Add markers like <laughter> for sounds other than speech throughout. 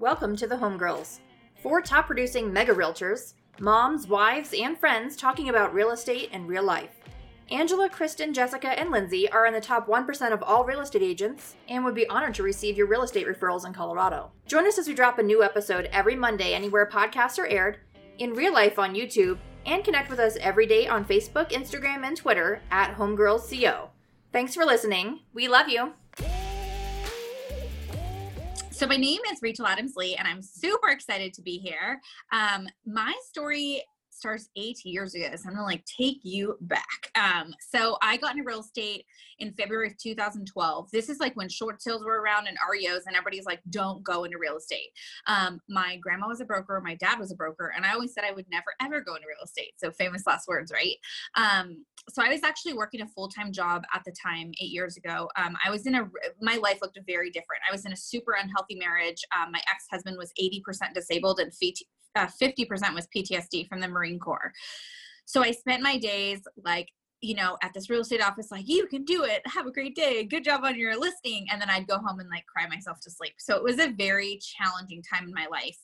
Welcome to the Homegirls. Four top producing mega realtors, moms, wives, and friends talking about real estate and real life. Angela, Kristen, Jessica, and Lyndsie are in the top 1% of all real estate agents and would be honored to receive your real estate referrals in Colorado. Join us as we drop a new episode every Monday anywhere podcasts are aired, in real life on YouTube, and connect with us every day on Facebook, Instagram, and Twitter at HomegirlsCO. Thanks for listening. We love you. So my name is Rachel Adams Lee, and I'm super excited to be here. Um, my story starts eight years ago. So I'm gonna like take you back. Um, so I got into real estate in February of 2012. This is like when short sales were around and REOs, and everybody's like, don't go into real estate. Um, my grandma was a broker, my dad was a broker, and I always said I would never ever go into real estate. So famous last words, right? Um, so I was actually working a full time job at the time, eight years ago. Um, I was in a my life looked very different. I was in a super unhealthy marriage. Um, my ex husband was 80% disabled and uh, 50% was PTSD from the Marine Corps. So I spent my days like, you know, at this real estate office, like, you can do it. Have a great day. Good job on your listing. And then I'd go home and like cry myself to sleep. So it was a very challenging time in my life.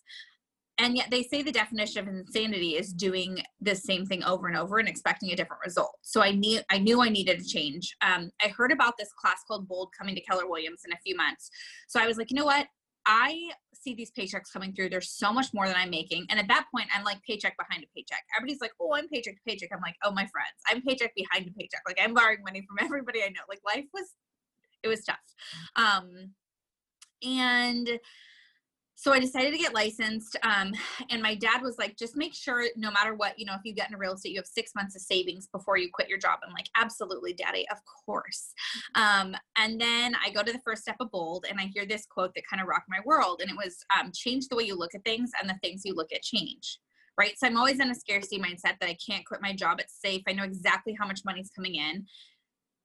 And yet they say the definition of insanity is doing the same thing over and over and expecting a different result. So I knew I knew I needed to change. Um, I heard about this class called Bold coming to Keller Williams in a few months. So I was like, you know what? I see these paychecks coming through. There's so much more than I'm making. And at that point, I'm like paycheck behind a paycheck. Everybody's like, oh, I'm paycheck to paycheck. I'm like, oh, my friends, I'm paycheck behind a paycheck. Like I'm borrowing money from <laughs> everybody I know. Like life was, it was tough. Um, and so I decided to get licensed. Um, and my dad was like, just make sure no matter what, you know, if you get into real estate, you have six months of savings before you quit your job. I'm like, absolutely, daddy, of course. Um, and then I go to the first step of bold and I hear this quote that kind of rocked my world. And it was um, change the way you look at things and the things you look at change. Right. So I'm always in a scarcity mindset that I can't quit my job. It's safe. I know exactly how much money's coming in.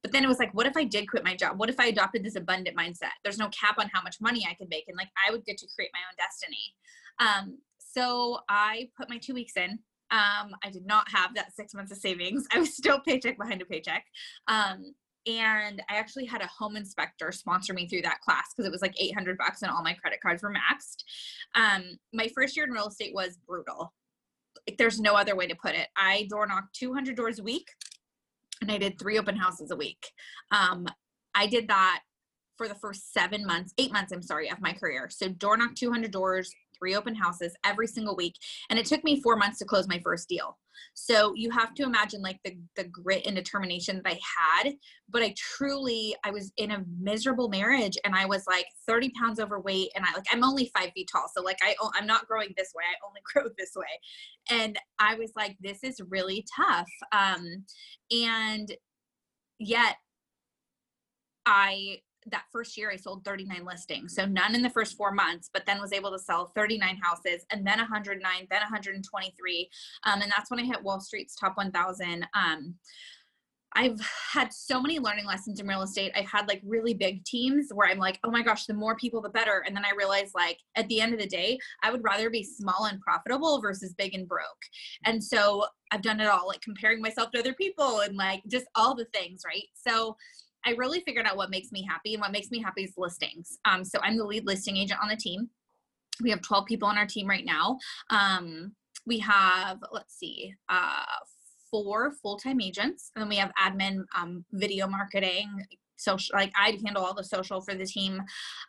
But then it was like, what if I did quit my job? What if I adopted this abundant mindset? There's no cap on how much money I could make. And like, I would get to create my own destiny. Um, so I put my two weeks in. Um, I did not have that six months of savings. I was still paycheck behind a paycheck. Um, and I actually had a home inspector sponsor me through that class because it was like 800 bucks and all my credit cards were maxed. Um, my first year in real estate was brutal. Like, there's no other way to put it. I door knocked 200 doors a week and I did three open houses a week. Um, I did that for the first seven months, eight months, I'm sorry, of my career. So door knock 200 doors, three open houses every single week. And it took me four months to close my first deal. So you have to imagine like the, the grit and determination that I had. But I truly, I was in a miserable marriage and I was like 30 pounds overweight. And I like, I'm only five feet tall. So like, I, I'm not growing this way. I only <laughs> grow this way. And I was like, this is really tough. Um, and yet I that first year I sold 39 listings. So none in the first four months, but then was able to sell 39 houses and then 109, then 123. Um, and that's when I hit Wall Street's top 1000. Um, I've had so many learning lessons in real estate. I've had like really big teams where I'm like, oh my gosh, the more people, the better. And then I realized, like, at the end of the day, I would rather be small and profitable versus big and broke. And so I've done it all, like comparing myself to other people and like just all the things, right? So I really figured out what makes me happy, and what makes me happy is listings. Um, so I'm the lead listing agent on the team. We have 12 people on our team right now. Um, we have, let's see, uh, four full-time agents, and then we have admin, um, video marketing, social. Like I handle all the social for the team.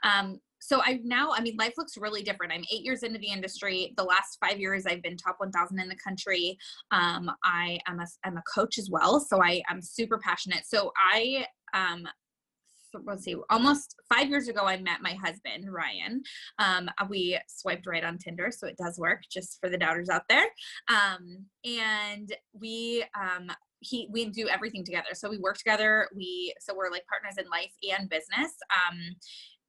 Um, so I now, I mean, life looks really different. I'm eight years into the industry. The last five years, I've been top 1,000 in the country. Um, I am a, I'm a coach as well, so I am super passionate. So I um, let's see, almost five years ago, I met my husband, Ryan. Um, we swiped right on Tinder, so it does work just for the doubters out there. Um, and we, um, he, we do everything together. So we work together. We, so we're like partners in life and business.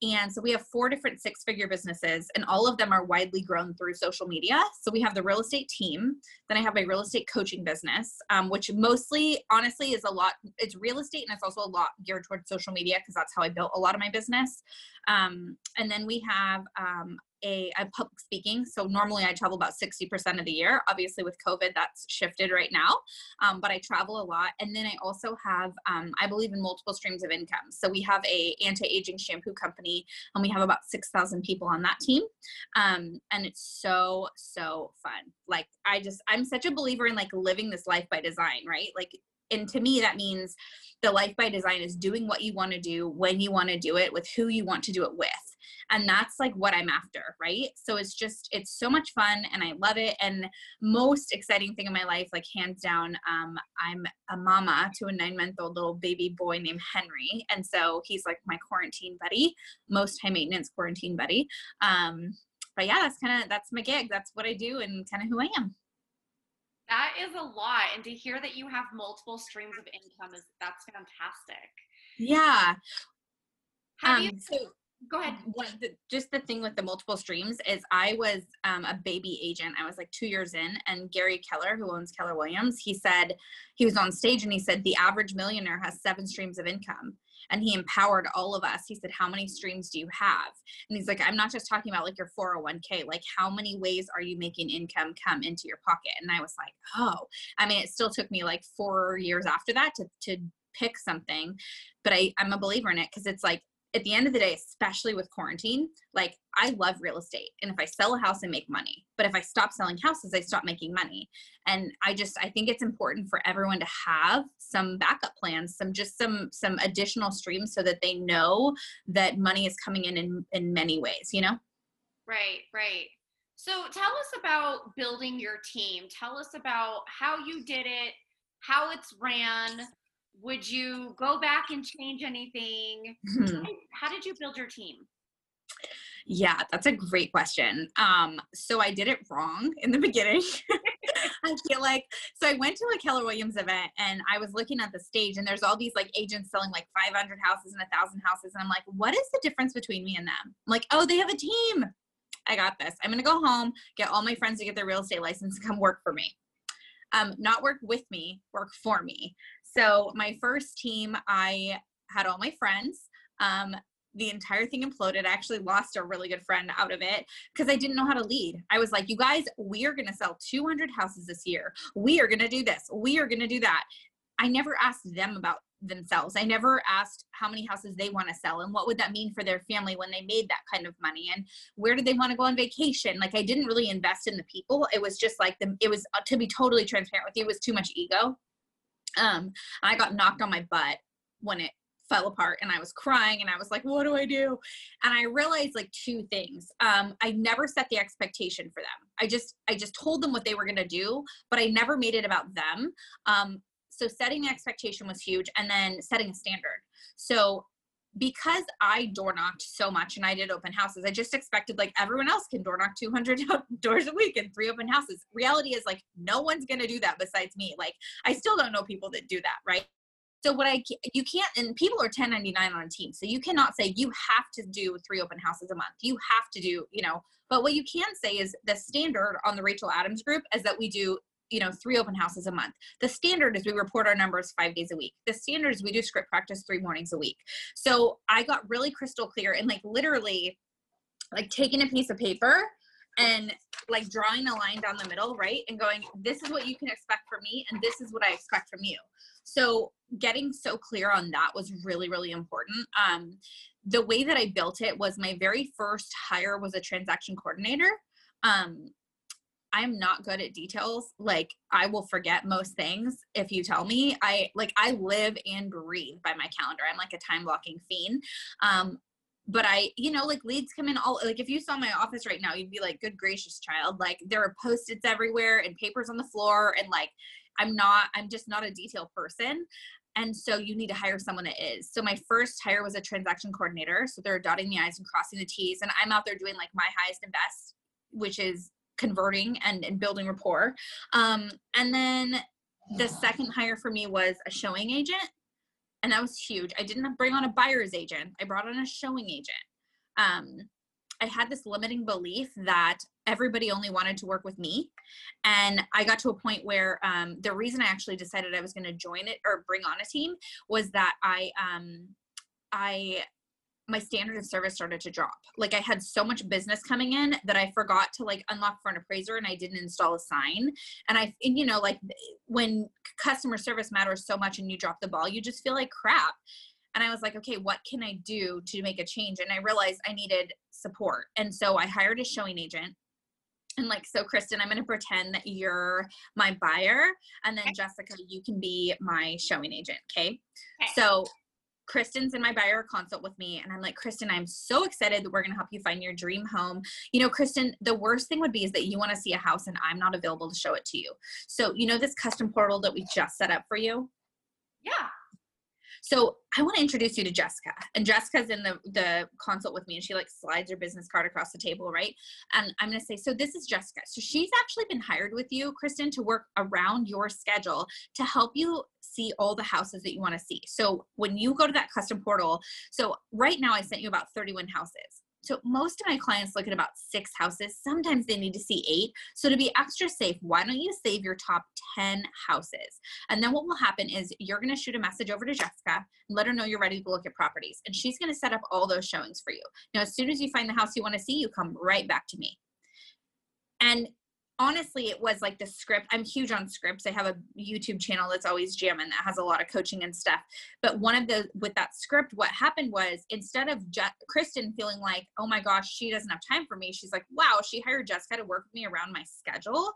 And so we have four different six figure businesses, and all of them are widely grown through social media. So we have the real estate team. Then I have my real estate coaching business, um, which mostly, honestly, is a lot, it's real estate and it's also a lot geared towards social media because that's how I built a lot of my business. Um, and then we have um, a I'm public speaking. So normally I travel about 60% of the year. Obviously with COVID, that's shifted right now. Um, but I travel a lot. And then I also have, um, I believe in multiple streams of income. So we have a anti-aging shampoo company and we have about 6,000 people on that team. Um, and it's so, so fun. Like I just, I'm such a believer in like living this life by design, right? Like and to me that means the life by design is doing what you want to do when you want to do it with who you want to do it with. And that's like what i'm after right? So it's just it's so much fun and i love it. And most exciting thing in my life like hands down um, i'm a mama to a nine month old little baby boy named henry. And so he's like my quarantine buddy most high maintenance quarantine buddy. Um, but yeah that's kind of that's my gig. That's what i do and kind of who i am that is a lot and to hear that you have multiple streams of income is that's fantastic. Yeah. Have um, you so go ahead. the, just the thing with the multiple streams is i was um, a baby agent. I was like two years in and gary keller who owns keller williams he said he was on stage and he said the average millionaire has seven streams of income and he empowered all of us. He said, How many streams do you have? And he's like, I'm not just talking about like your 401k, like how many ways are you making income come into your pocket? And I was like, Oh, I mean, it still took me like four years after that to, to pick something, but I, I'm a believer in it because it's like at the end of the day, especially with quarantine, like I love real estate. And if I sell a house, I make money. But if I stop selling houses, I stop making money. And I just I think it's important for everyone to have some backup plans, some just some some additional streams so that they know that money is coming in in, in many ways, you know? Right, right. So tell us about building your team. Tell us about how you did it, how it's ran, would you go back and change anything? Mm-hmm. How did you build your team? Yeah, that's a great question. Um, so I did it wrong in the <laughs> beginning. I feel like so I went to a Keller Williams event and I was looking at the stage and there's all these like agents selling like 500 houses and a thousand houses and I'm like, what is the difference between me and them? I'm like, oh, they have a team. I got this. I'm gonna go home, get all my friends to get their real estate license, come work for me. Um, not work with me, work for me. So my first team, I had all my friends. Um, the entire thing imploded. I actually lost a really good friend out of it because I didn't know how to lead. I was like, you guys, we are going to sell 200 houses this year. We are going to do this. We are going to do that. I never asked them about themselves. I never asked how many houses they want to sell and what would that mean for their family when they made that kind of money and where did they want to go on vacation. Like I didn't really invest in the people. It was just like the it was uh, to be totally transparent with you, it was too much ego. Um, I got knocked on my butt when it fell apart and I was crying and I was like, what do I do? And I realized like two things. Um, I never set the expectation for them. I just, I just told them what they were going to do, but I never made it about them. Um, so setting the expectation was huge and then setting a standard. So because I door knocked so much and I did open houses, I just expected like everyone else can door knock 200 <laughs> doors a week and three open houses. Reality is like no one's going to do that besides me. Like I still don't know people that do that, right? So what I you can't and people are 1099 on a team. So you cannot say you have to do three open houses a month. You have to do, you know, but what you can say is the standard on the Rachel Adams group is that we do you know three open houses a month. The standard is we report our numbers five days a week. The standard is we do script practice three mornings a week. So i got really crystal clear and like literally like taking a piece of paper and like drawing a line down the middle right and going this is what you can expect from me and this is what i expect from you. So getting so clear on that was really really important. Um the way that i built it was my very first hire was a transaction coordinator. Um I'm not good at details. Like I will forget most things if you tell me. I like I live and breathe by my calendar. I'm like a time blocking fiend. Um, but I, you know, like leads come in all like if you saw my office right now, you'd be like, good gracious child. Like there are post-its everywhere and papers on the floor and like I'm not, I'm just not a detail person. And so you need to hire someone that is. So my first hire was a transaction coordinator. So they're dotting the I's and crossing the T's. And I'm out there doing like my highest and best, which is converting and, and building rapport. Um, and then the second hire for me was a showing agent. And that was huge. I didn't bring on a buyer's agent. I brought on a showing agent. Um, I had this limiting belief that everybody only wanted to work with me. And I got to a point where um, the reason I actually decided I was going to join it or bring on a team was that I, um, I my standard of service started to drop. Like I had so much business coming in that I forgot to like unlock for an appraiser and I didn't install a sign. And I, and, you know, like when customer service matters so much and you drop the ball, you just feel like crap. And I was like, okay, what can I do to make a change? And I realized I needed support. And so I hired a showing agent and like so kristen i'm going to pretend that you're my buyer and then okay. jessica you can be my showing agent okay? okay, so Kristen's in my buyer consult with me, and I'm like, Kristen, I'm so excited that we're gonna help you find your dream home. You know, Kristen, the worst thing would be is that you want to see a house and I'm not available to show it to you. So, you know, this custom portal that we just set up for you? Yeah. So I want to introduce you to Jessica. And Jessica's in the, the consult with me and she like slides her business card across the table, right? And I'm going to say, so this is Jessica. So she's actually been hired with you, Kristen, to work around your schedule to help you see all the houses that you want to see. So when you go to that custom portal, so right now I sent you about 31 houses. So most of my clients look at about six houses. Sometimes they need to see eight. So to be extra safe, why don't you save your top 10 houses? And then what will happen is you're going to shoot a message over to Jessica and let her know you're ready to look at properties. And she's going to set up all those showings for you. Now, as soon as you find the house you want to see, you come right back to me. And honestly it was like the script i'm huge on scripts i have a youtube channel that's always jamming that has a lot of coaching and stuff but one of the with that script what happened was instead of Je- kristen feeling like oh my gosh she doesn't have time for me she's like wow she hired jessica to work with me around my schedule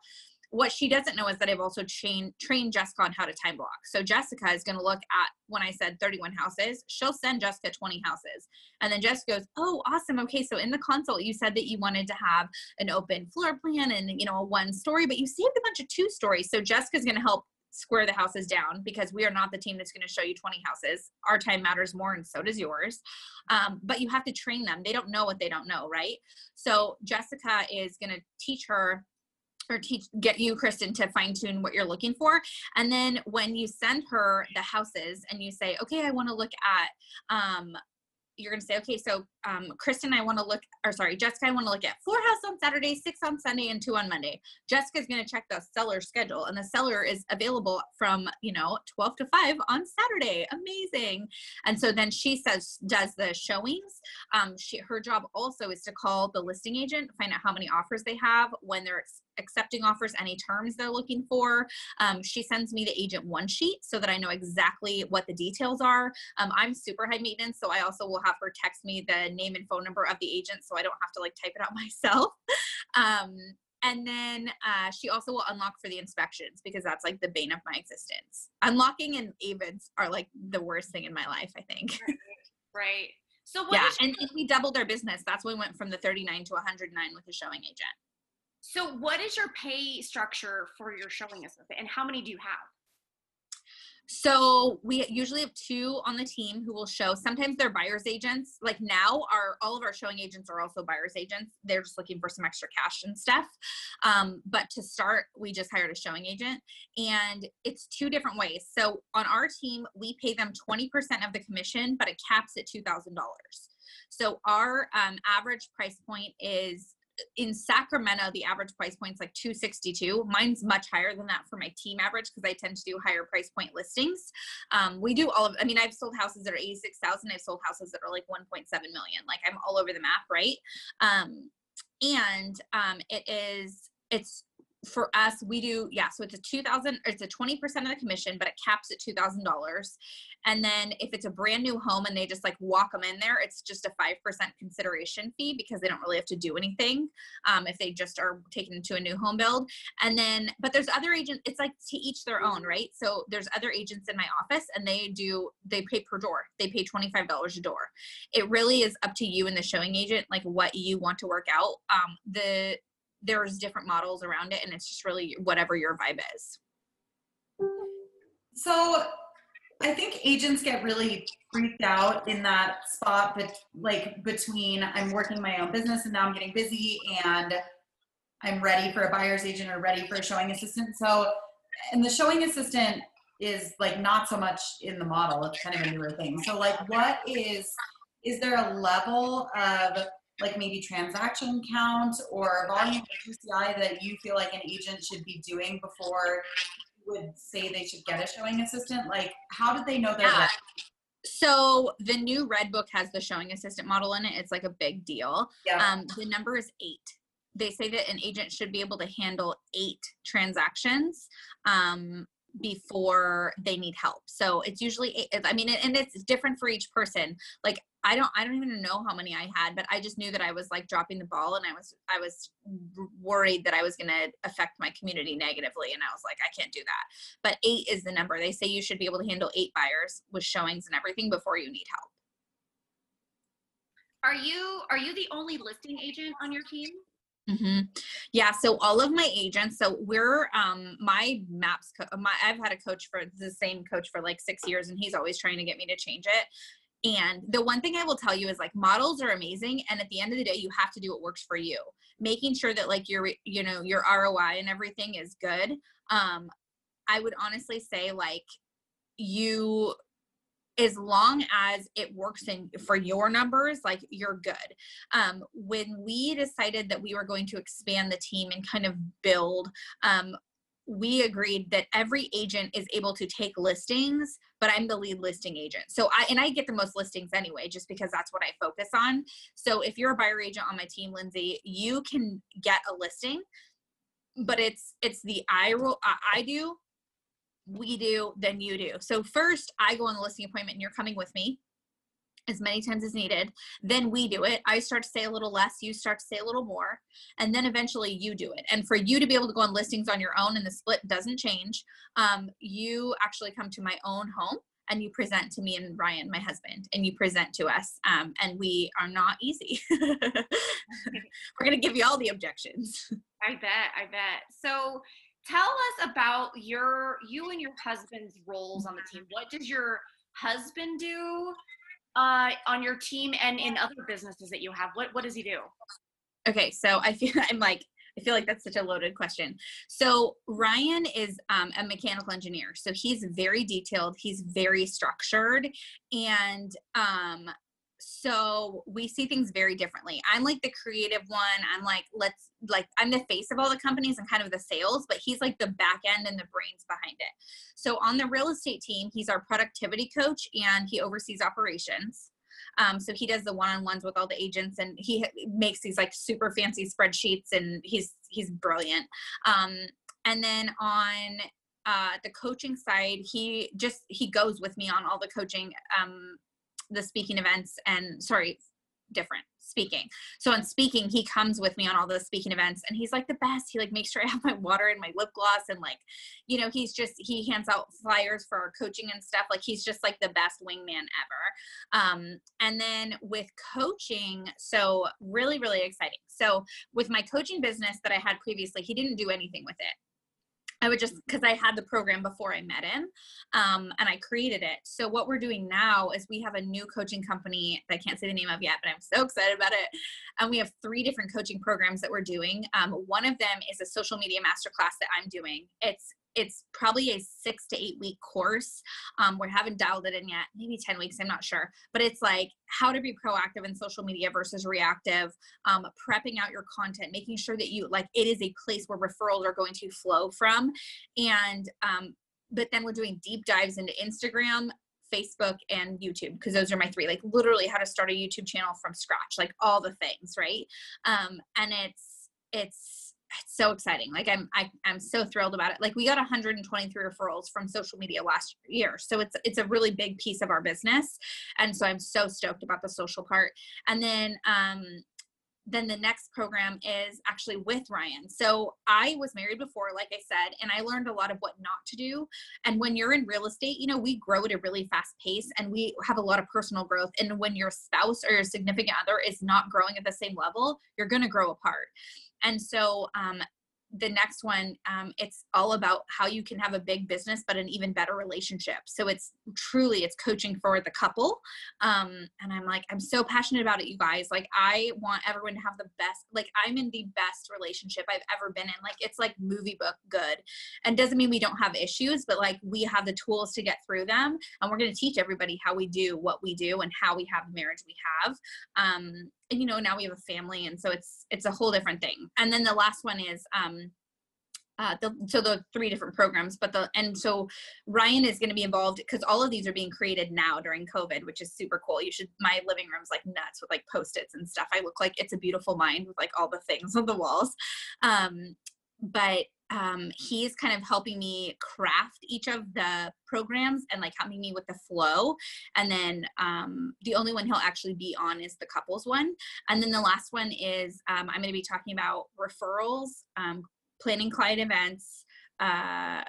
what she doesn't know is that I've also trained trained Jessica on how to time block. So Jessica is going to look at when I said 31 houses, she'll send Jessica 20 houses. And then Jessica goes, "Oh, awesome. Okay, so in the consult you said that you wanted to have an open floor plan and you know a one story, but you saved a bunch of two stories. So Jessica's going to help square the houses down because we are not the team that's going to show you 20 houses. Our time matters more, and so does yours. Um, but you have to train them. They don't know what they don't know, right? So Jessica is going to teach her or teach get you kristen to fine tune what you're looking for and then when you send her the houses and you say okay i want to look at um you're going to say, okay, so um, Kristen, I want to look, or sorry, Jessica, I want to look at four house on Saturday, six on Sunday, and two on Monday. Jessica's going to check the seller schedule, and the seller is available from, you know, 12 to 5 on Saturday. Amazing. And so then she says, does the showings. Um, she, her job also is to call the listing agent, find out how many offers they have, when they're accepting offers, any terms they're looking for. Um, she sends me the agent one sheet so that I know exactly what the details are. Um, I'm super high maintenance, so I also will have her text me the name and phone number of the agent so I don't have to like type it out <laughs> myself. um, and then uh, she also will unlock for the inspections because that's like the bane of my existence. Unlocking and AVIDs are like the worst thing in my life, I think. Right. right. So yeah, and, and we doubled our business. That's when we went from the 39 to 109 with a showing agent. So, what is your pay structure for your showing assistant, and how many do you have? So we usually have two on the team who will show. Sometimes they're buyers agents. Like now, our all of our showing agents are also buyers agents. They're just looking for some extra cash and stuff. Um, but to start, we just hired a showing agent, and it's two different ways. So on our team, we pay them twenty percent of the commission, but it caps at two thousand dollars. So our um, average price point is in Sacramento, the average price point is like 262. Mine's much higher than that for my team average because I tend to do higher price point listings. Um, we do all of, I mean, I've sold houses that are 86,000. I've sold houses that are like 1.7 million. Like I'm all over the map, right? Um, and um, it is, it's for us, we do, yeah, so it's a 2000, it's a 20% of the commission, but it caps at $2,000. And then if it's a brand new home and they just like walk them in there, it's just a 5% consideration fee because they don't really have to do anything um, if they just are taken into a new home build. And then, but there's other agents, it's like to each their own, right? So there's other agents in my office and they do, they pay per door. They pay $25 a door. It really is up to you and the showing agent, like what you want to work out. Um, the, there's different models around it and it's just really whatever your vibe is. So I think agents get really freaked out in that spot, but like between I'm working my own business and now I'm getting busy and I'm ready for a buyer's agent or ready for a showing assistant. So, and the showing assistant is like not so much in the model. It's kind of a newer thing. So, like, what is is there a level of like maybe transaction count or volume of GCI that you feel like an agent should be doing before would say they should get a showing assistant? Like, how did they know they're yeah. So the new Red Book has the showing assistant model in it. It's like a big deal. Yeah. Um, the number is eight. They say that an agent should be able to handle eight transactions um, before they need help. So it's usually. I mean, and it's different for each person. Like I don't, I don't even know how many I had, but I just knew that I was like dropping the ball, and I was, I was worried that I was going to affect my community negatively, and I was like, I can't do that. But eight is the number. They say you should be able to handle eight buyers with showings and everything before you need help. Are you are you the only listing agent on your team? Mm-hmm. Yeah. So all of my agents. So we're um my maps. Co- my I've had a coach for the same coach for like six years, and he's always trying to get me to change it. And the one thing I will tell you is like models are amazing, and at the end of the day, you have to do what works for you. Making sure that like your you know your ROI and everything is good. Um, I would honestly say like you as long as it works in for your numbers like you're good. Um, when we decided that we were going to expand the team and kind of build um, we agreed that every agent is able to take listings but i'm the lead listing agent. So i and i get the most listings anyway just because that's what i focus on. So if you're a buyer agent on my team lyndsie you can get a listing but it's it's the i roll i do we do than you do. So first I go on the listing appointment and you're coming with me as many times as needed. Then we do it. I start to say a little less, you start to say a little more, and then eventually you do it. And for you to be able to go on listings on your own and the split doesn't change, um, you actually come to my own home and you present to me and Ryan, my husband, and you present to us. Um, and we are not easy. <laughs> We're going to give you all the objections. I bet. I bet. So tell us about your you and your husband's roles on the team. What does your husband do uh, on your team and in other businesses that you have? What what does he do? Okay, so I feel <laughs> I'm like I feel like that's such a loaded question. So Ryan is um, a mechanical engineer, so he's very detailed. He's very structured, and um, so we see things very differently. I'm like the creative one. I'm like let's like i'm the face of all the companies and kind of the sales but he's like the back end and the brains behind it. So on the real estate team he's our productivity coach and he oversees operations. Um, so he does the one-on-ones with all the agents and he makes these like super fancy spreadsheets and he's he's brilliant. Um, and then on uh, the coaching side he just he goes with me on all the coaching um, the speaking events and sorry different speaking. So on speaking he comes with me on all the speaking events and he's like the best. He like makes sure i have my water and my lip gloss and like you know he's just he hands out flyers for our coaching and stuff. Like he's just like the best wingman ever. Um and then with coaching so really really exciting. So with my coaching business that i had previously he didn't do anything with it I would just because I had the program before I met him, um, and I created it. So what we're doing now is we have a new coaching company that I can't say the name of yet, but I'm so excited about it. And we have three different coaching programs that we're doing. Um, one of them is a social media masterclass that I'm doing. It's it's probably a six to eight week course. Um, we haven't dialed it in yet, maybe 10 weeks, I'm not sure. But it's like how to be proactive in social media versus reactive, um, prepping out your content, making sure that you like it is a place where referrals are going to flow from. And um, but then we're doing deep dives into Instagram, Facebook and YouTube because those are my three. Like literally how to start a YouTube channel from scratch, like all the things, right? Um, and it's it's it's so exciting. Like I'm I, I'm so thrilled about it. Like we got 123 referrals from social media last year. So it's it's a really big piece of our business. And so I'm so stoked about the social part. And then um then the next program is actually with Ryan. So I was married before, like I said, and I learned a lot of what not to do. And when you're in real estate, you know, we grow at a really fast pace and we have a lot of personal growth. And when your spouse or your significant other is not growing at the same level, you're going to grow apart. And so um, the next one um, it's all about how you can have a big business but an even better relationship. So it's truly it's coaching for the couple. Um, and i'm like i'm so passionate about it you guys. Like i want everyone to have the best like i'm in the best relationship i've ever been in. Like it's like movie book good. And doesn't mean we don't have issues but like we have the tools to get through them and we're going to teach everybody how we do what we do and how we have the marriage we have. Um, you know now we have a family and so it's it's a whole different thing and then the last one is um uh, the, so the three different programs, but the and so Ryan is going to be involved because all of these are being created now during COVID, which is super cool. You should. My living room's like nuts with like post its and stuff. I look like it's a beautiful mind with like all the things on the walls. Um, but um, he's kind of helping me craft each of the programs and like helping me with the flow. And then um, the only one he'll actually be on is the couples one. And then the last one is um, I'm going to be talking about referrals, um, planning client events. Uh,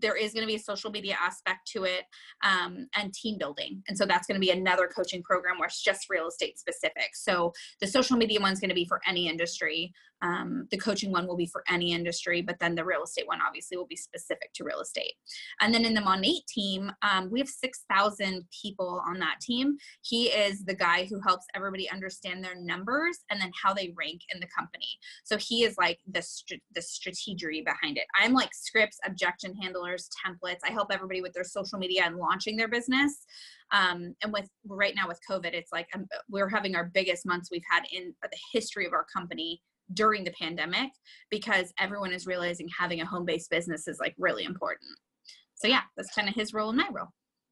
there is going to be a social media aspect to it um, and team building and so that's going to be another coaching program where it's just real estate specific so the social media one's going to be for any industry um, the coaching one will be for any industry, but then the real estate one obviously will be specific to real estate. And then in the Monat team, um, we have 6,000 people on that team. He is the guy who helps everybody understand their numbers and then how they rank in the company. So he is like the, st- the strategy behind it. I'm like scripts, objection handlers, templates. I help everybody with their social media and launching their business. Um, and with right now with COVID, it's like um, we're having our biggest months we've had in the history of our company during the pandemic because everyone is realizing having a home-based business is like really important. So yeah, that's kind of his role and my role.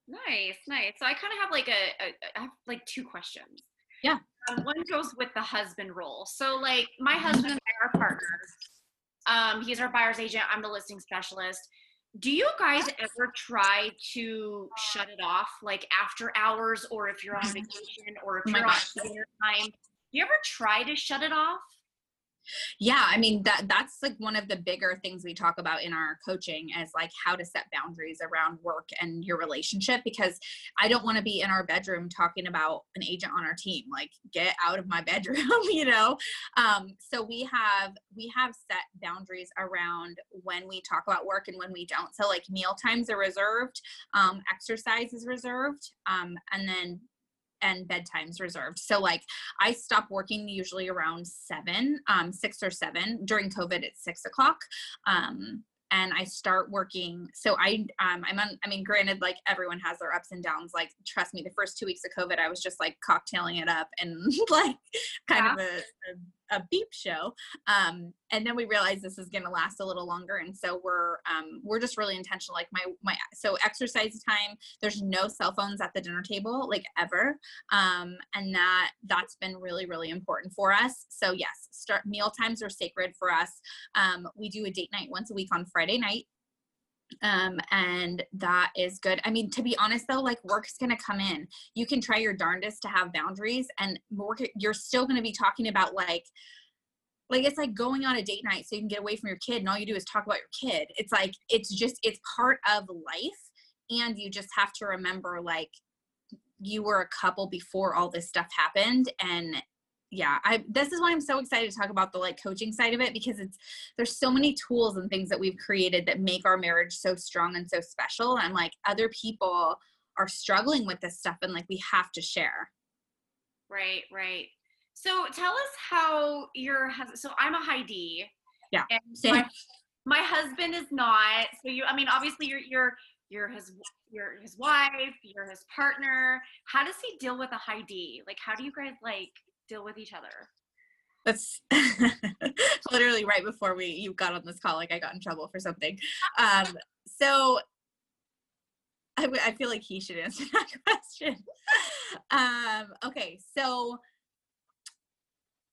Nice, nice. So I kind of have like a, a I have like two questions. Yeah. Um, one goes with the husband role. So like my husband and I are partners. Um, he's our buyer's agent. I'm the listing specialist. Do you guys ever try to shut it off, like after hours, or if you're on <laughs> vacation, or if Oh you're on dinner time? Do you ever try to shut it off? Yeah i mean that that's like one of the bigger things we talk about in our coaching is like how to set boundaries around work and your relationship because i don't want to be in our bedroom talking about an agent on our team like get out of my <laughs> bedroom you know? Um, so we have we have set boundaries around when we talk about work and when we don't. So like meal times are reserved um, exercise is reserved um, and then and bedtimes reserved. So like I stop working usually around seven, um, six or seven. During COVID, it's six o'clock. Um, and I start working. So I, um, I'm on, I mean, granted, like everyone has their ups and downs. Like, trust me, the first two weeks of COVID, I was just like cocktailing it up and <laughs> like kind Yeah. of a, a, a beep show. Um, and then we realized this is going to last a little longer. And so we're, um, we're just really intentional. Like my, my, so exercise time, there's no cell phones at the dinner table, like ever. Um, and that, that's been really, really important for us. So yes, start meal times are sacred for us. Um, we do a date night once a week on Friday night. Um, and that is good. I mean, to be honest though, like work's gonna come in. You can try your darndest to have boundaries and work you're still gonna be talking about like like it's like going on a date night so you can get away from your kid and all you do is talk about your kid. It's like it's just it's part of life and you just have to remember like you were a couple before all this stuff happened and yeah i this is why i'm so excited to talk about the like coaching side of it because it's there's so many tools and things that we've created that make our marriage so strong and so special and like other people are struggling with this stuff and like we have to share Right, right. So tell us how your husband. So I'm a high D. Yeah, And my, my husband is not. So you, I mean, obviously you're you're you're his you're his wife. You're his partner. How does he deal with a high D? Like, how do you guys like deal with each other? that's <laughs> literally right before we you got on this call like i got in trouble for something. Um so I, feel like he should answer <laughs> that question. Um okay so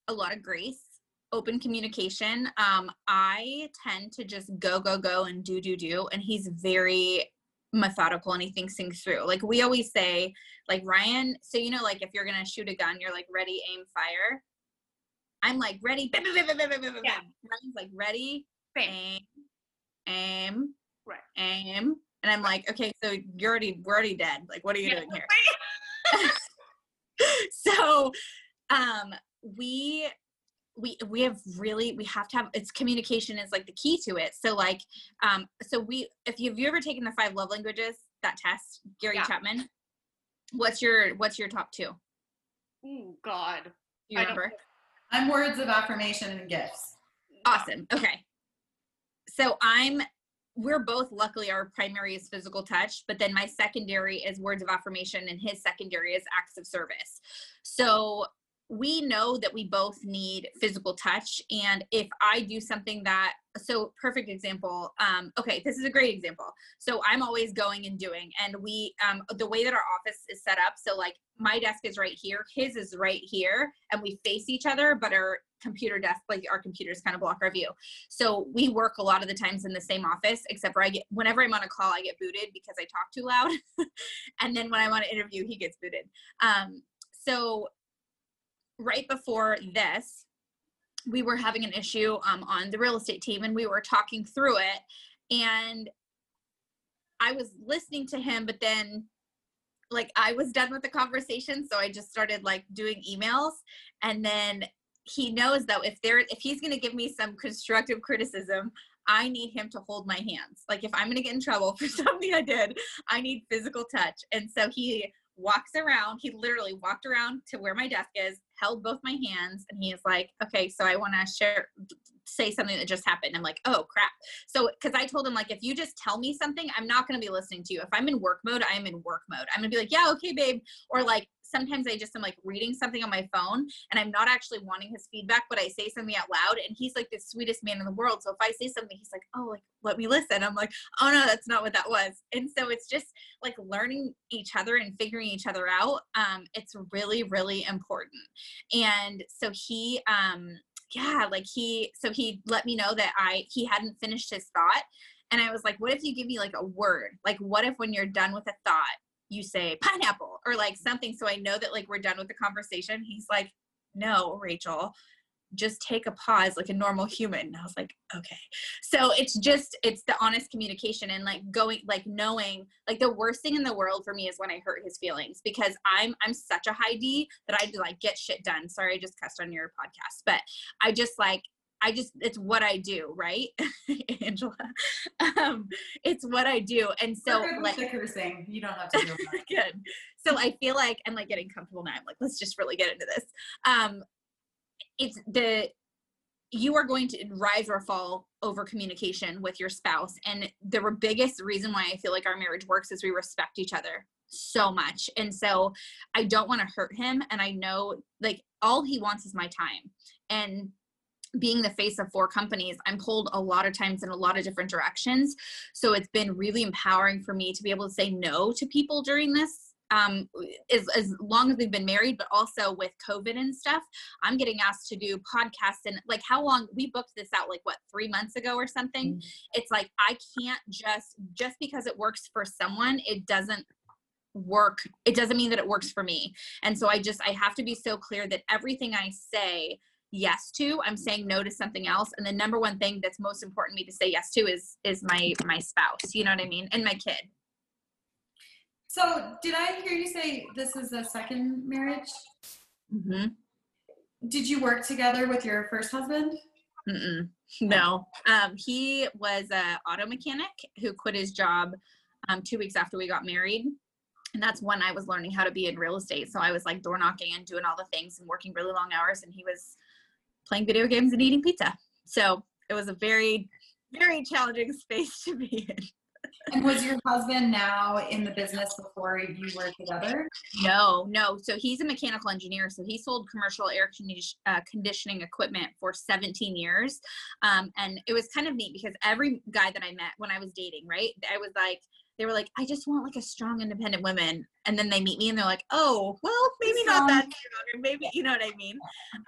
a lot of grace open communication. Um i tend to just go go go and do do do and he's very methodical and he thinks things through. Like we always say like ryan so you know like if you're gonna shoot a gun you're like ready aim fire. I'm like ready bam, bam, bam, bam, bam, bam. Yeah. ryan's like ready aim aim Right. aim. And i'm like okay so you're already we're already dead. Like what are you Yeah, doing here? <laughs> <laughs> So um we we we have really we have to have it's communication is like the key to it. So like um so we if you've you ever taken the five love languages that test gary Yeah. chapman? What's your what's your top two? Oh God. you remember? I'm words of affirmation and gifts. awesome. Okay. So i'm we're both luckily our primary is physical touch but then my secondary is words of affirmation and his secondary is acts of service. So we know that we both need physical touch and if i do something that so perfect example um okay this is a great example. So i'm always going and doing and we um the way that our office is set up so like my desk is right here his is right here and we face each other but our computer desk like our computers kind of block our view. So we work a lot of the times in the same office except for i get whenever i'm on a call i get booted because i talk too loud. <laughs> And then when i want to interview he gets booted. Um so right before this we were having an issue um, on the real estate team and we were talking through it. And i was listening to him but then like i was done with the conversation so i just started like doing emails. And then he knows though if there if he's going to give me some constructive criticism i need him to hold my hands. Like if i'm going to get in trouble <laughs> for something i did i need physical touch. And so he walks around he literally walked around to where my desk is held both my hands and he is like okay so i want to share say something that just happened i'm like oh crap so because i told him like if you just tell me something i'm not going to be listening to you if i'm in work mode i am in work mode i'm going to be like yeah okay babe or like sometimes I just am like reading something on my phone and I'm not actually wanting his feedback, but I say something out loud and he's like the sweetest man in the world. So if I say something, he's like, oh, like, let me listen. I'm like, oh no, that's not what that was. And so it's just like learning each other and figuring each other out. Um, it's really, really important. And so he, um, yeah, like he, so he let me know that I, he hadn't finished his thought. And I was like, what if you give me like a word? Like, what if when you're done with a thought, you say pineapple or like something so I know that like we're done with the conversation. He's like, no, Rachel, just take a pause like a normal human. And I was like, okay. So it's just, it's the honest communication and like going, like knowing, like the worst thing in the world for me is when I hurt his feelings because I'm, I'm such a high D that I like get shit done. Sorry, I just cussed on your podcast, but I just like, I just it's what I do, right? <laughs> Angela. Um, it's what I do. And so like cursing. You don't have to do that. <laughs> good. So I feel like I'm like getting comfortable now. I'm like, let's just really get into this. Um it's the you are going to rise or fall over communication with your spouse. And the biggest reason why I feel like our marriage works is we respect each other so much. And so I don't want to hurt him. And I know like all he wants is my time. And being the face of four companies, I'm pulled a lot of times in a lot of different directions. So it's been really empowering for me to be able to say no to people during this. Um, as, as long as we've been married, but also with COVID and stuff, I'm getting asked to do podcasts and like how long we booked this out, like what, three months ago or something. Mm-hmm. It's like I can't just, just because it works for someone, it doesn't work it doesn't mean that it works for me and so i just i have to be so clear that everything i say yes to i'm saying no to something else and the number one thing that's most important to me to say yes to is is my my spouse you know what i mean and my kid so did i hear you say this is a second marriage mm-hmm. did you work together with your first husband Mm-mm. no um, he was an auto mechanic who quit his job um, two weeks after we got married and that's when i was learning how to be in real estate so i was like door knocking and doing all the things and working really long hours and he was playing video games and eating pizza. So it was a very, very challenging <laughs> space to be in. And was your husband now in the business before you were together? No, no. So he's a mechanical engineer. So he sold commercial air uh, conditioning equipment for 17 years. Um, and it was kind of neat because every guy that I met when I was dating, right, I was like, they were like, I just want like a strong, independent woman. And then they meet me and they're like, oh, well, maybe not that strong, maybe, you know what I mean?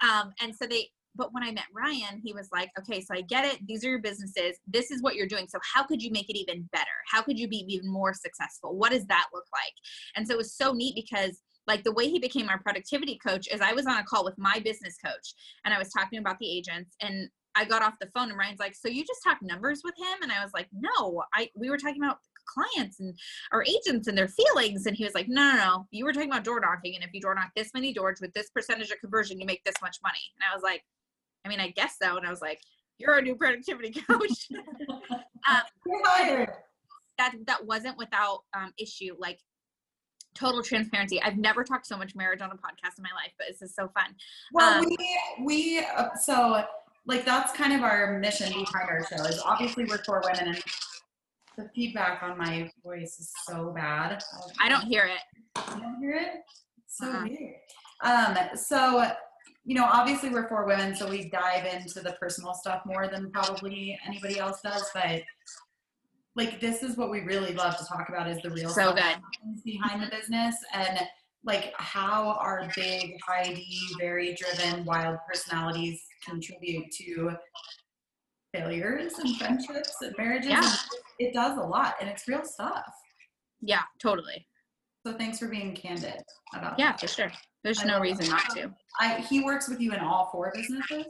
Um, and so they, but when I met Ryan, he was like, okay, so I get it. These are your businesses. This is what you're doing. So how could you make it even better? How could you be even more successful? What does that look like? And so it was so neat because like the way he became our productivity coach is I was on a call with my business coach and I was talking about the agents and I got off the phone and Ryan's like, so you just talk numbers with him? And I was like, no, I, we were talking about clients and our agents and their feelings. And he was like, no, no, no, you were talking about door knocking. And if you door knock this many doors with this percentage of conversion, you make this much money. And I was like, I mean, I guess so. And I was like, you're a new productivity <laughs> coach. <laughs> um, that that wasn't without um, issue. Like total transparency. I've never talked so much marriage on a podcast in my life, but this is so fun. Well, um, we we so like that's kind of our mission behind our show. Is obviously we're for women, and the feedback on my voice is so bad. I don't hear it. You don't hear it? so uh-huh. weird. Um, so you know, obviously we're four women, so we dive into the personal stuff more than probably anybody else does. But like, this is what we really love to talk about is the real So stuff good. behind the business and like how our big, high D, very driven, wild personalities contribute to failures and friendships and marriages. Yeah. It does a lot, and it's real stuff. Yeah, totally. So thanks for being candid about Yeah, that. for sure. There's no reason not to. I, he works with you in all four businesses.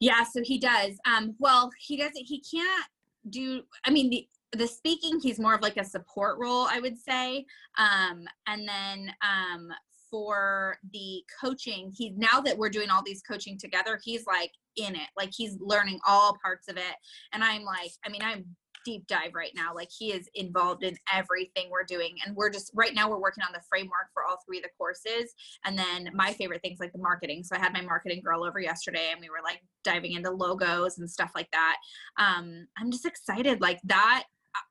Yeah, so he does. Um, well, he doesn't. He can't do. I mean, the the speaking, he's more of like a support role, I would say. Um, and then um, for the coaching, he now that we're doing all these coaching together, he's like in it. Like he's learning all parts of it. And I'm like, I mean, I'm deep dive right now. Like he is involved in everything we're doing. And we're just right now we're working on the framework for all three of the courses. And then my favorite things like the marketing. So I had my marketing girl over yesterday and we were like diving into logos and stuff like that. Um, I'm just excited. Like that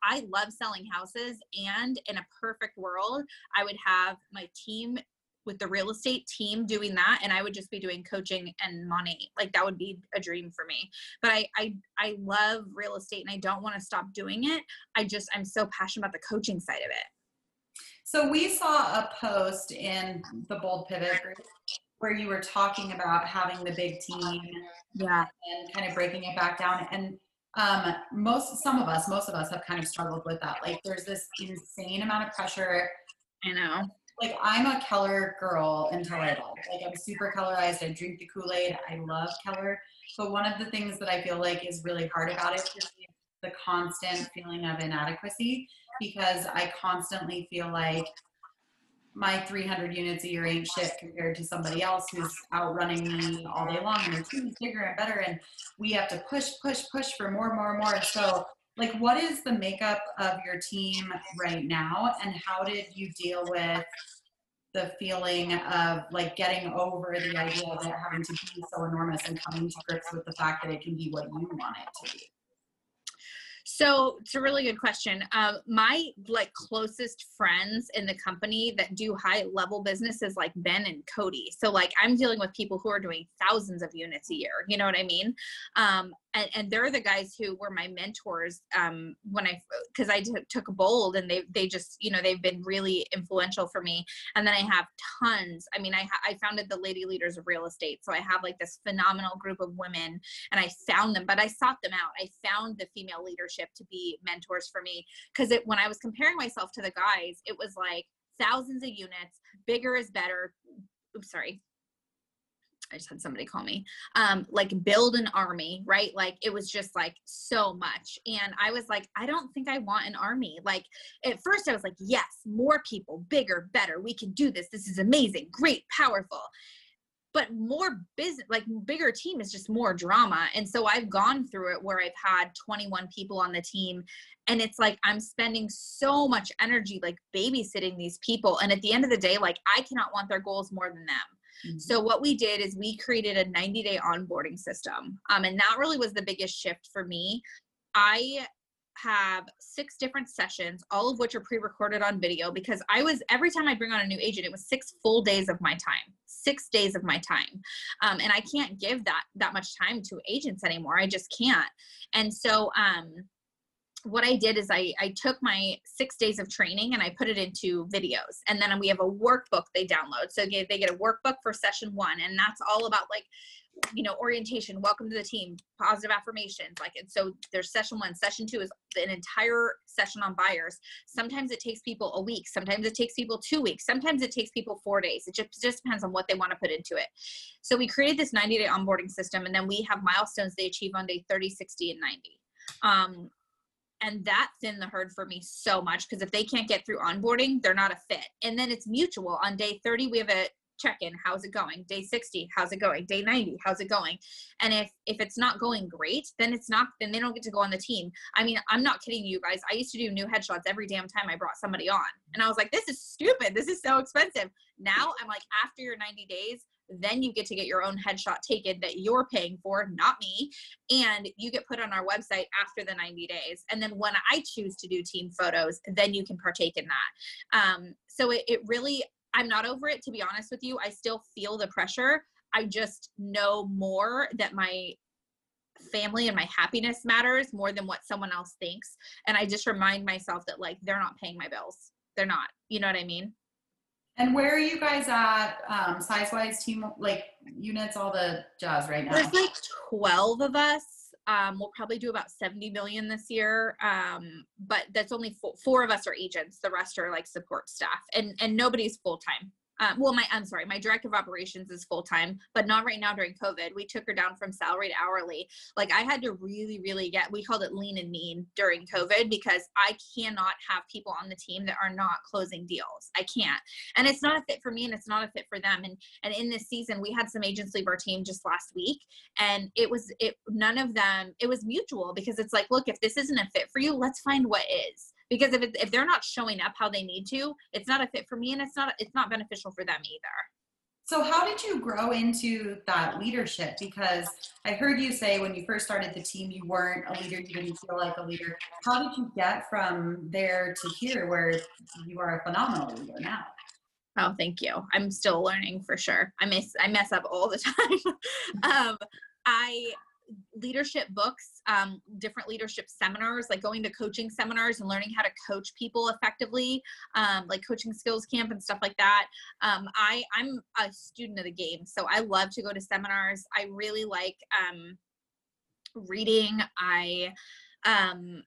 I- love selling houses and in a perfect world, I would have my team with the real estate team doing that and I would just be doing coaching and money. Like that would be a dream for me. But I I I love real estate and I don't want to stop doing it. I just I'm so passionate about the coaching side of it. So we saw a post in the Bold Pivot group where you were talking about having the big team Yeah. and kind of breaking it back down. And um, most, some of us, most of us have kind of struggled with that. Like there's this insane amount of pressure. I know. Like I'm a Keller girl until I. Like I'm super colorized. I drink the Kool-Aid. I love Keller. But one of the things that I feel like is really hard about it is the constant feeling of inadequacy because I constantly feel like my 300 units a year ain't shit compared to somebody else who's outrunning me all day long and their team is bigger and better and we have to push push push for more more more so like what is the makeup of your team right now and how did you deal with the feeling of like getting over the idea of it having to be so enormous and coming to grips with the fact that it can be what you want it to be So it's a really good question. Um, my like closest friends in the company that do high level business is like Ben and Cody. So like I'm dealing with people who are doing thousands of units a year. You know what I mean? Um, and, and they're the guys who were my mentors um, when I because I t- took bold and they they just you know they've been really influential for me. And then I have tons. I mean I ha- I founded the Lady Leaders of Real Estate, so I have like this phenomenal group of women and I found them, but I sought them out. I found the female leadership to be mentors for me because it when I was comparing myself to the guys, it was like thousands of units, bigger is better. Oops, sorry. I just had somebody call me. Um, like build an army, right? Like it was just like so much. And I was like, I don't think I want an army. Like at first I was like, yes, more people, bigger, better. We can do this. This is amazing, great, powerful but more business like bigger team is just more drama and so i've gone through it where i've had 21 people on the team and it's like i'm spending so much energy like babysitting these people and at the end of the day like i cannot want their goals more than them so what we did is we created a 90 day onboarding system um, and that really was the biggest shift for me. I have six different sessions all of which are pre-recorded on video because i was every time i bring on a new agent it was six full days of my time six days of my time um, and i can't give that that much time to agents anymore i just can't. And so um, what I did is I, I took my six days of training and I put it into videos. And then we have a workbook they download. So they get a workbook for session one. And that's all about like, you know, orientation, welcome to the team, positive affirmations. Like, and so there's session one. Session two is an entire session on buyers. Sometimes it takes people a week. Sometimes it takes people two weeks. Sometimes it takes people four days. It just, just depends on what they want to put into it. So we created this 90 day onboarding system. And then we have milestones they achieve on day 30, 60, and 90. Um, and that thinned the herd for me so much because if they can't get through onboarding they're not a fit. And then it's mutual. On day 30 we have a check-in. How's it going? Day 60 how's it going? Day 90 how's it going? And if if it's not going great then it's not then they don't get to go on the team. I mean i'm not kidding you guys. I used to do new headshots every damn time i brought somebody on. And i was like this is stupid. This is so expensive. Now i'm like after your 90 days then you get to get your own headshot taken that you're paying for not me and you get put on our website after the 90 days and then when i choose to do team photos then you can partake in that um, so it, it really i'm not over it to be honest with you i still feel the pressure I just know more that my family and my happiness matters more than what someone else thinks. And I just remind myself that like they're not paying my bills. They're not. You know what I mean? And where are you guys at um, size wise team like units, all the jazz right now? There's like 12 of us. Um, we'll probably do about 70 million this year. Um, but that's only four, four of us are agents. The rest are like support staff and, and nobody's full time um, well my i'm sorry my director of operations is full-time but not right now during covid. We took her down from salary to hourly. Like i had to really really get we called it lean and mean during covid because i cannot have people on the team that are not closing deals. I can't. And it's not a fit for me and it's not a fit for them. And and in this season we had some agents leave our team just last week and it was it none of them it was mutual because it's like look if this isn't a fit for you let's find what is because if, if they're not showing up how they need to it's not a fit for me and it's not it's not beneficial for them either so how did you grow into that leadership because i heard you say when you first started the team you weren't a leader you didn't feel like a leader how did you get from there to here where you are a phenomenal leader now Oh, thank you. I'm still learning for sure. I miss I mess up all the <laughs> time. um, I leadership books, um, different leadership seminars, like going to coaching seminars and learning how to coach people effectively, um, like coaching skills camp and stuff like that. Um, I I'm a student of the game, so I love to go to seminars. I really like um, reading. I um,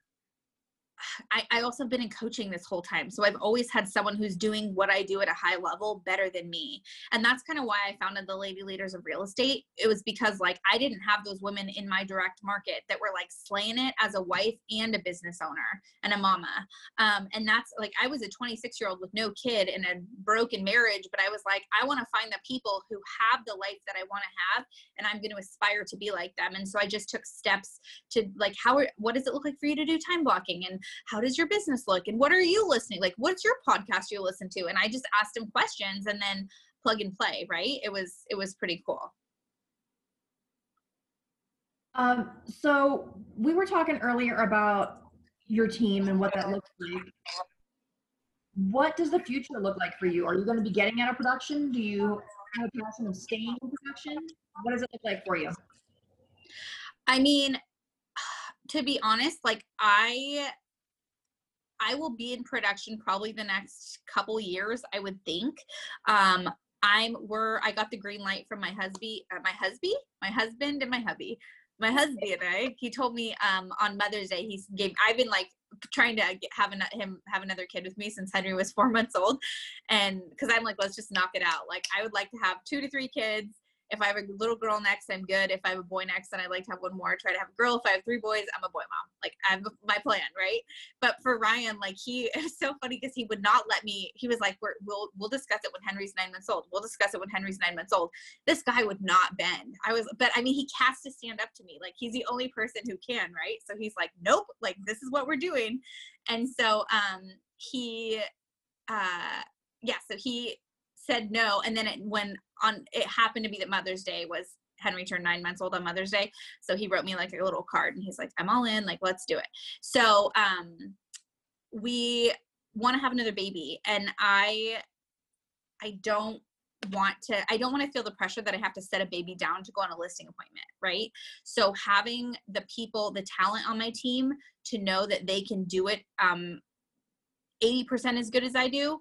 I, I also have been in coaching this whole time. So I've always had someone who's doing what I do at a high level better than me. And that's kind of why I founded the Lady Leaders of Real Estate. It was because like I didn't have those women in my direct market that were like slaying it as a wife and a business owner and a mama. Um, and that's like I was a 26 year old with no kid and a broken marriage, but I was like, I want to find the people who have the life that I want to have and I'm going to aspire to be like them. And so I just took steps to like how what does it look like for you to do time blocking and how does your business look? And what are you listening like what's your podcast you listen to? And i just asked him questions and then plug and play right? It was it was pretty cool. Um, so we were talking earlier about your team and what that looks like. What does the future look like for you? Are you going to be getting out of production? Do you have a passion of staying in production? What does it look like for you? I mean <sighs> to be honest like i I will be in production probably the next couple years, I would think. Um, I'm we're I got the green light from my husband, uh, my husband, my husband, and my hubby. My husband and I. He told me um, on Mother's Day. He gave. I've been like trying to get, have an, him have another kid with me since Henry was four months old, and because I'm like, let's just knock it out. Like I would like to have two to three kids if I have a little girl next, I'm good. If I have a boy next, then I'd like to have one more. Try to have a girl. If I have three boys, I'm a boy mom. Like I have my plan, right? But for Ryan, like he <laughs> it's so funny because he would not let me. He was like, We're, "We'll we'll discuss it when Henry's nine months old. We'll discuss it when Henry's nine months old." This guy would not bend. I was, but I mean, he has to stand up to me. Like he's the only person who can, right? So he's like, "Nope. Like this is what we're doing." And so um he uh yeah so he said no and then it, when on it happened to be that mother's day was henry turned nine months old on mother's day so he wrote me like a little card and he's like i'm all in like let's do it. So um we want to have another baby and i i don't want to i don't want to feel the pressure that i have to set a baby down to go on a listing appointment right? So having the people the talent on my team to know that they can do it um 80% as good as i do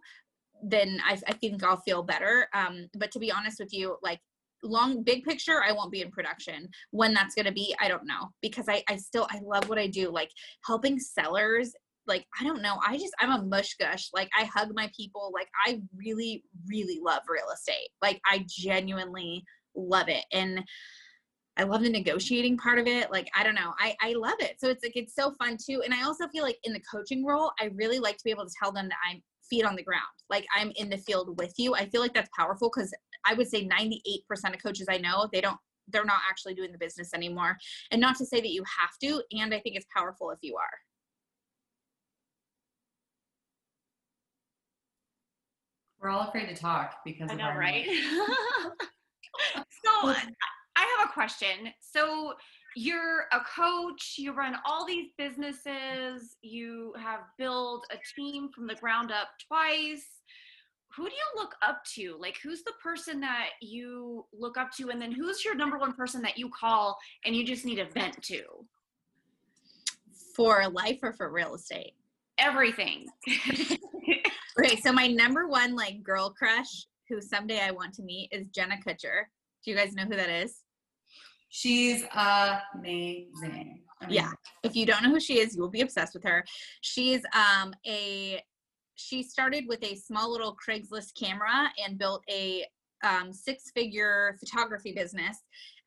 then I, I think I'll feel better. Um, but to be honest with you, like long big picture i won't be in production when that's going to be i don't know because I, I still i love what i do like helping sellers like i don't know i just i'm a mush gush like i hug my people like i really really love real estate like i genuinely love it and I love the negotiating part of it. Like, I don't know. I, I love it. So it's like, it's so fun too. And I also feel like in the coaching role, I really like to be able to tell them that I'm feet on the ground. Like I'm in the field with you. I feel like that's powerful because I would say 98% of coaches I know, they don't they're not actually doing the business anymore. And not to say that you have to, and I think it's powerful if you are. We're all afraid to talk because I of know, our right? <laughs> so <laughs> I have a question. So you're a coach, you run all these businesses, you have built a team from the ground up twice. who do you look up to? Like, who's the person that you look up to? And then who's your number one person that you call and you just need a vent to? For life or for real estate? Everything. <laughs> okay, so my number one like girl crush who someday I want to meet is Jenna Kutcher. Do you guys know who that is? She's amazing. Yeah. If you don't know who she is, you will be obsessed with her. She's um a she started with a small little Craigslist camera and built a um, six figure photography business.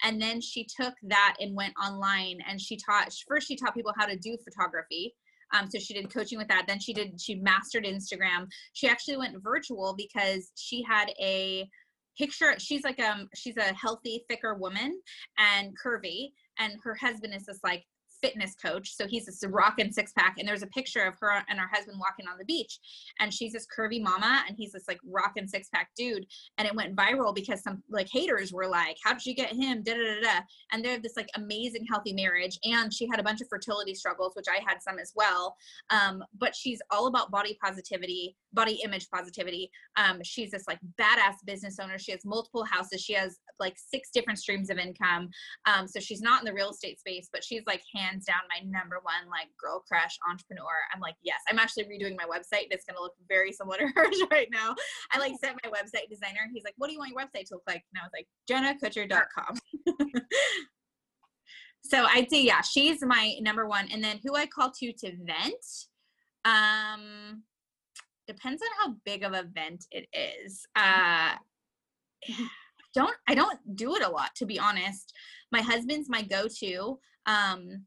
And then she took that and went online and she taught, first, she taught people how to do photography. Um, so she did coaching with that. Then she did, she mastered Instagram. She actually went virtual because she had a picture. She's like, um, she's a healthy, thicker woman and curvy. And her husband is this like fitness coach. So he's this rocking six pack. And there's a picture of her and her husband walking on the beach. And she's this curvy mama and he's this like rocking six pack dude. And it went viral because some like haters were like, How did you get him? Da da da da. And they have this like amazing healthy marriage. And she had a bunch of fertility struggles, which I had some as well. Um, but she's all about body positivity, body image positivity. Um, she's this like badass business owner. She has multiple houses. She has like six different streams of income. Um, so she's not in the real estate space, but she's like hands down my number one like girl crush entrepreneur. I'm like, yes, I'm actually redoing my website. It's gonna look very similar to <laughs> hers right now. I like sent my website designer. He's like, what do you want your website to look like? And I was like, jennakutcher.com. <laughs> so I'd say yeah, she's my number one. And then who I call to to vent. Um depends on how big of a vent it is. Uh <sighs> don't I don't do it a lot to be honest. My husband's my go-to. Um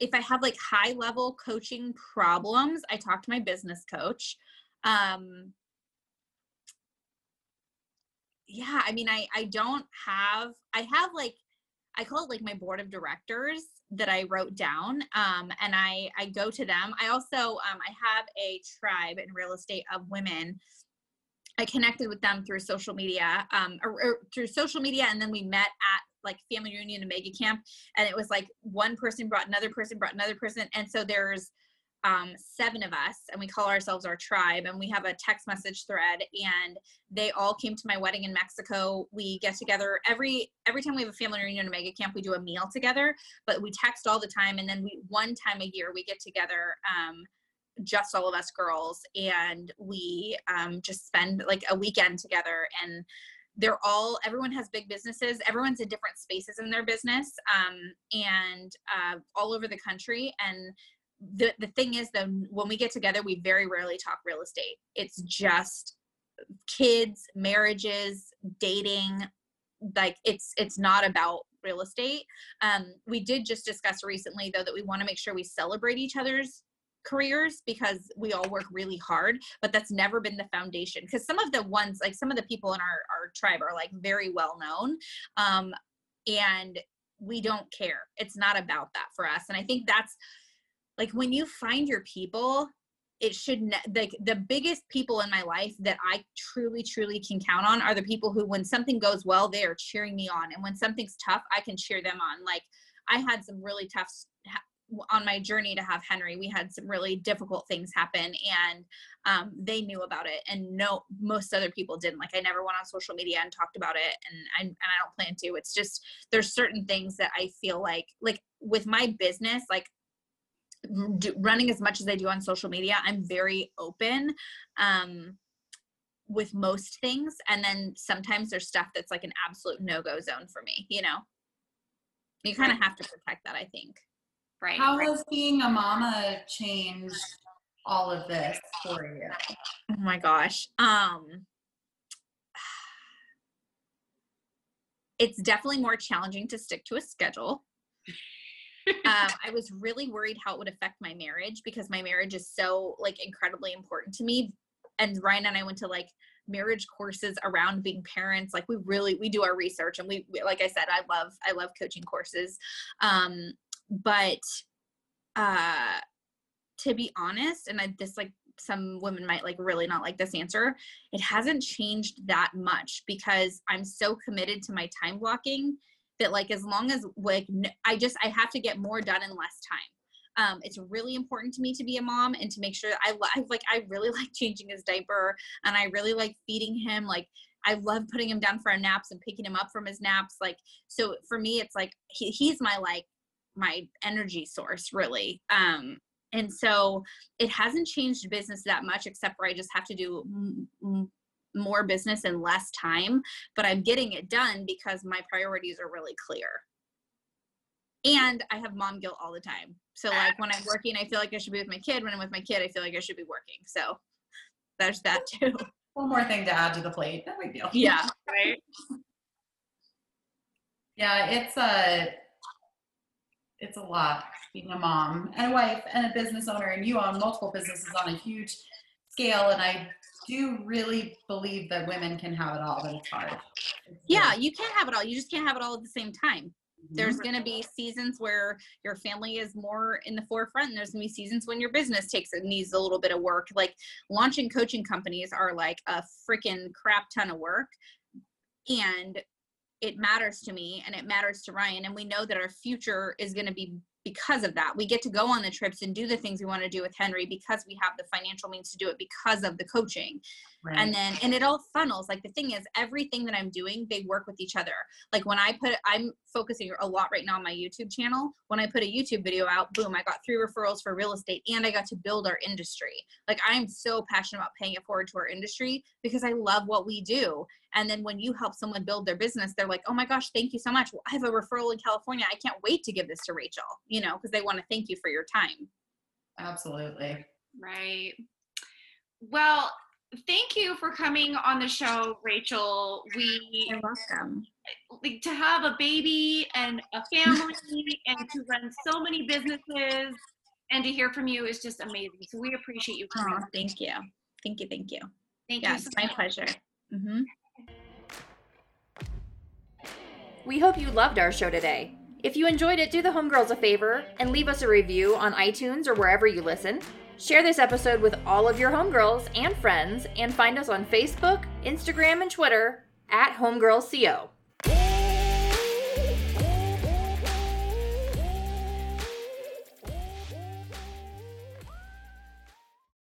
if I have like high level coaching problems, I talk to my business coach. Um yeah, I mean I I don't have I have like I call it like my board of directors that I wrote down um and I I go to them. I also um I have a tribe in real estate of women I connected with them through social media, um, or, or, through social media, and then we met at like family reunion and mega camp, and it was like one person brought another person, brought another person, and so there's um, seven of us, and we call ourselves our tribe, and we have a text message thread, and they all came to my wedding in Mexico. We get together every every time we have a family reunion or mega camp, we do a meal together, but we text all the time, and then we one time a year we get together. Um, just all of us girls and we um, just spend like a weekend together and they're all everyone has big businesses. Everyone's in different spaces in their business um, and uh, all over the country. And the, the thing is though when we get together we very rarely talk real estate. It's just kids marriages dating. Like it's it's not about real estate. Um, we did just discuss recently though that we want to make sure we celebrate each other's careers because we all work really hard but that's never been the foundation. Because some of the ones like some of the people in our, our tribe are like very well known um, and we don't care. It's not about that for us and i think that's like when you find your people it should ne- like the biggest people in my life that i truly truly can count on are the people who when something goes well they are cheering me on and when something's tough i can cheer them on. Like i had some really tough on my journey to have Henry, we had some really difficult things happen, and um, they knew about it, and no, most other people didn't. Like I never went on social media and talked about it, and I and I don't plan to. It's just there's certain things that I feel like like with my business, like do, running as much as I do on social media, I'm very open. Um, with most things and then sometimes there's stuff that's like an absolute no-go zone for me you know you kind of have to protect that i think Right. How right. has being a mama changed all of this for you? Oh my gosh. Um it's definitely more challenging to stick to a schedule. um, I was really worried how it would affect my marriage because my marriage is so like incredibly important to me. And Ryan and I went to like marriage courses around being parents. Like we really we do our research and we, we like I said, I love I love coaching courses. Um, but uh to be honest and I, this like some women might like really not like this answer it hasn't changed that much because i'm so committed to my time blocking that like as long as like i just i have to get more done in less time Um, it's really important to me to be a mom and to make sure I, I like I really <laughs> like changing his diaper and I really like feeding him like I love putting him down for our naps and picking him up from his naps. Like, so for me, it's like he, he's my like my energy source, really. Um, and so it hasn't changed business that much, except for I just have to do m- m- more business in less time. But I'm getting it done because my priorities are really clear. And I have mom guilt all the time. So like when I'm working, I feel like I should be with my kid. When I'm with my kid, I feel like I should be working. So there's that too. One more thing to add to the plate. No big deal. Yeah. <laughs> Right. Yeah, it's a it's a lot being a mom and a wife and a business owner, and you own multiple businesses on a huge scale. And I do really believe that women can have it all, but it's hard. It's Yeah, really- you can't have it all. You just can't have it all at the same time. There's Mhm. going to be seasons where your family is more in the forefront, and there's going to be seasons when your business takes it needs a little bit of work. Like launching coaching companies are like a freaking crap ton of work, and it matters to me and it matters to Ryan, and we know that our future is going to be because of that. We get to go on the trips and do the things we want to do with Henry because we have the financial means to do it because of the coaching Right. and then and it all funnels like the thing is everything that i'm doing they work with each other. Like when i put i'm focusing a lot right now on my youtube channel. When i put a youtube video out boom i got three referrals for real estate and i got to build our industry. Like i'm so passionate about paying it forward to our industry because i love what we do. And then when you help someone build their business they're like oh my gosh thank you so much. Well, i have a referral in california. I can't wait to give this to rachel you know because they want to thank you for your time. Absolutely. Right. Well, thank you for coming on the show, Rachel. We you're welcome like to have a baby and a family and to run so many businesses and to hear from you is just amazing. So we appreciate you coming. oh thank you thank you thank you Thank yeah you. it's so my much. pleasure hmm We hope you loved our show today. If you enjoyed it, do the homegirls a favor and leave us a review on iTunes or wherever you listen. Share this episode with all of your homegirls and friends, and find us on Facebook, Instagram, and Twitter at homegirlsco.